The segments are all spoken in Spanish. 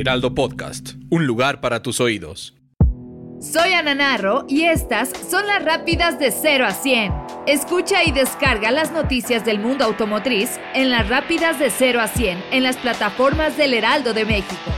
Heraldo Podcast, un lugar para tus oídos. Soy Ana Narro y estas son las rápidas de 0 a 100. Escucha y descarga las noticias del mundo automotriz en las rápidas de 0 a 100 en las plataformas del Heraldo de México.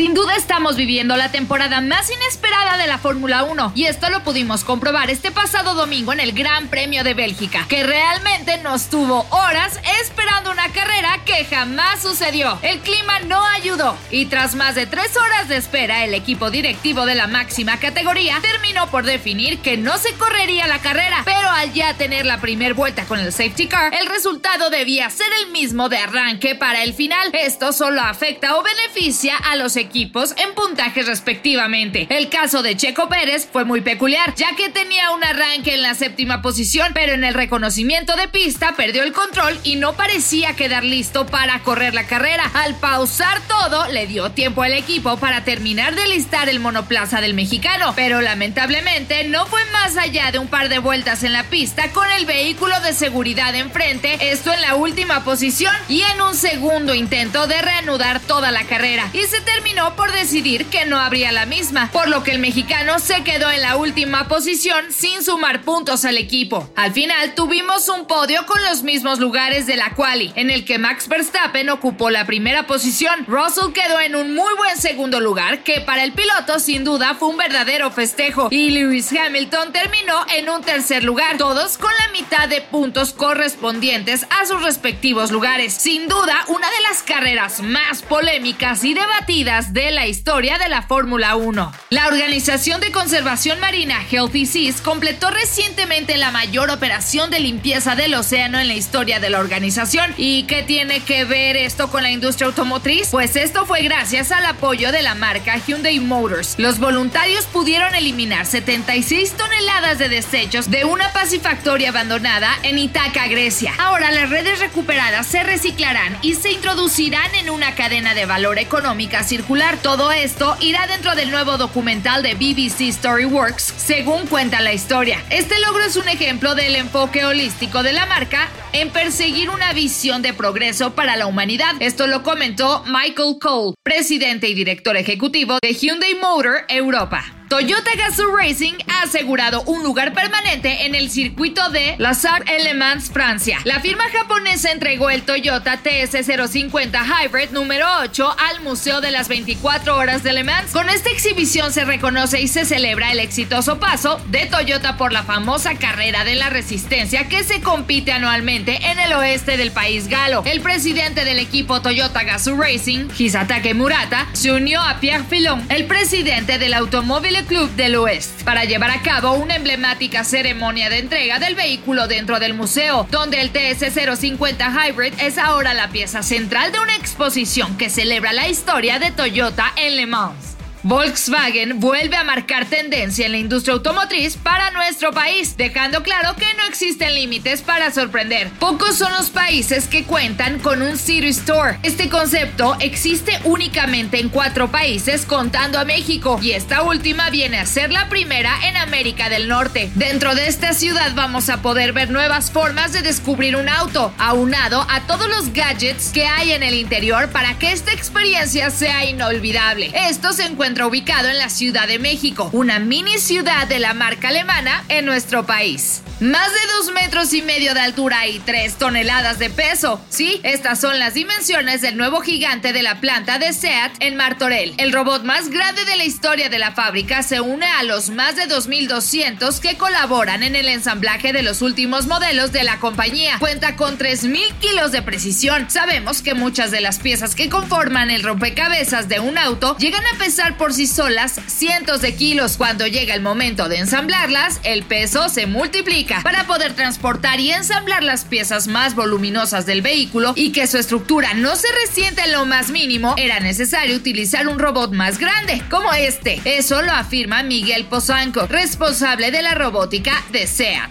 Sin duda estamos viviendo la temporada más inesperada de la Fórmula 1 y esto lo pudimos comprobar este pasado domingo en el Gran Premio de Bélgica, que realmente nos tuvo horas esperando una carrera que jamás sucedió. El clima no ayudó y tras más de tres horas de espera el equipo directivo de la máxima categoría terminó por definir que no se correría la carrera, pero al ya tener la primera vuelta con el safety car, el resultado debía ser el mismo de arranque para el final. Esto solo afecta o beneficia a los equipos equipos en puntajes respectivamente. El caso de Checo Pérez fue muy peculiar, ya que tenía un arranque en la séptima posición, pero en el reconocimiento de pista perdió el control y no parecía quedar listo para correr la carrera. Al pausar todo, le dio tiempo al equipo para terminar de listar el monoplaza del mexicano, pero lamentablemente no fue más allá de un par de vueltas en la pista con el vehículo de seguridad enfrente, esto en la última posición y en un segundo intento de reanudar toda la carrera. Y se terminó por decidir que no habría la misma, por lo que el mexicano se quedó en la última posición sin sumar puntos al equipo. Al final tuvimos un podio con los mismos lugares de la quali, en el que Max Verstappen ocupó la primera posición, Russell quedó en un muy buen segundo lugar, que para el piloto sin duda fue un verdadero festejo, y Lewis Hamilton terminó en un tercer lugar, todos con la mitad de puntos correspondientes a sus respectivos lugares. Sin duda, una de las carreras más polémicas y debatidas de la historia de la Fórmula 1. La Organización de Conservación Marina Healthy Seas completó recientemente la mayor operación de limpieza del océano en la historia de la organización. ¿Y qué tiene que ver esto con la industria automotriz? Pues esto fue gracias al apoyo de la marca Hyundai Motors. Los voluntarios pudieron eliminar 76 toneladas de desechos de una pasifactoria abandonada en Itaca, Grecia. Ahora las redes recuperadas se reciclarán y se introducirán en una cadena de valor económica circular todo esto irá dentro del nuevo documental de BBC Storyworks, según cuenta la historia. Este logro es un ejemplo del enfoque holístico de la marca en perseguir una visión de progreso para la humanidad. Esto lo comentó Michael Cole, presidente y director ejecutivo de Hyundai Motor Europa. Toyota Gazoo Racing ha asegurado un lugar permanente en el circuito de Lazare Le Mans, Francia. La firma japonesa entregó el Toyota TS050 Hybrid número 8 al Museo de las 24 Horas de Le Mans. Con esta exhibición se reconoce y se celebra el exitoso paso de Toyota por la famosa carrera de la resistencia que se compite anualmente en el oeste del país galo. El presidente del equipo Toyota Gazoo Racing, Hisatake Murata, se unió a Pierre Filon, el presidente del automóvil Club del Oeste para llevar a cabo una emblemática ceremonia de entrega del vehículo dentro del museo, donde el TS050 Hybrid es ahora la pieza central de una exposición que celebra la historia de Toyota en Le Mans. Volkswagen vuelve a marcar tendencia en la industria automotriz para nuestro país, dejando claro que no existen límites para sorprender. Pocos son los países que cuentan con un City Store. Este concepto existe únicamente en cuatro países contando a México y esta última viene a ser la primera en América del Norte. Dentro de esta ciudad vamos a poder ver nuevas formas de descubrir un auto, aunado a todos los gadgets que hay en el interior para que esta experiencia sea inolvidable. Esto se encuentra ubicado en la Ciudad de México, una mini ciudad de la marca alemana en nuestro país. Más de dos metros y medio de altura y tres toneladas de peso. Sí, estas son las dimensiones del nuevo gigante de la planta de SEAT en Martorell. El robot más grande de la historia de la fábrica se une a los más de 2.200 que colaboran en el ensamblaje de los últimos modelos de la compañía. Cuenta con 3.000 kilos de precisión. Sabemos que muchas de las piezas que conforman el rompecabezas de un auto llegan a pesar por sí solas cientos de kilos. Cuando llega el momento de ensamblarlas, el peso se multiplica Para poder transportar y ensamblar las piezas más voluminosas del vehículo y que su estructura no se resiente en lo más mínimo, era necesario utilizar un robot más grande, como este. Eso lo afirma Miguel Pozanco, responsable de la robótica de SEAT.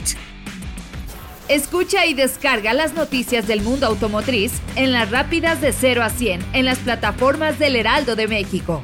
Escucha y descarga las noticias del mundo automotriz en las rápidas de 0 a 100 en las plataformas del Heraldo de México.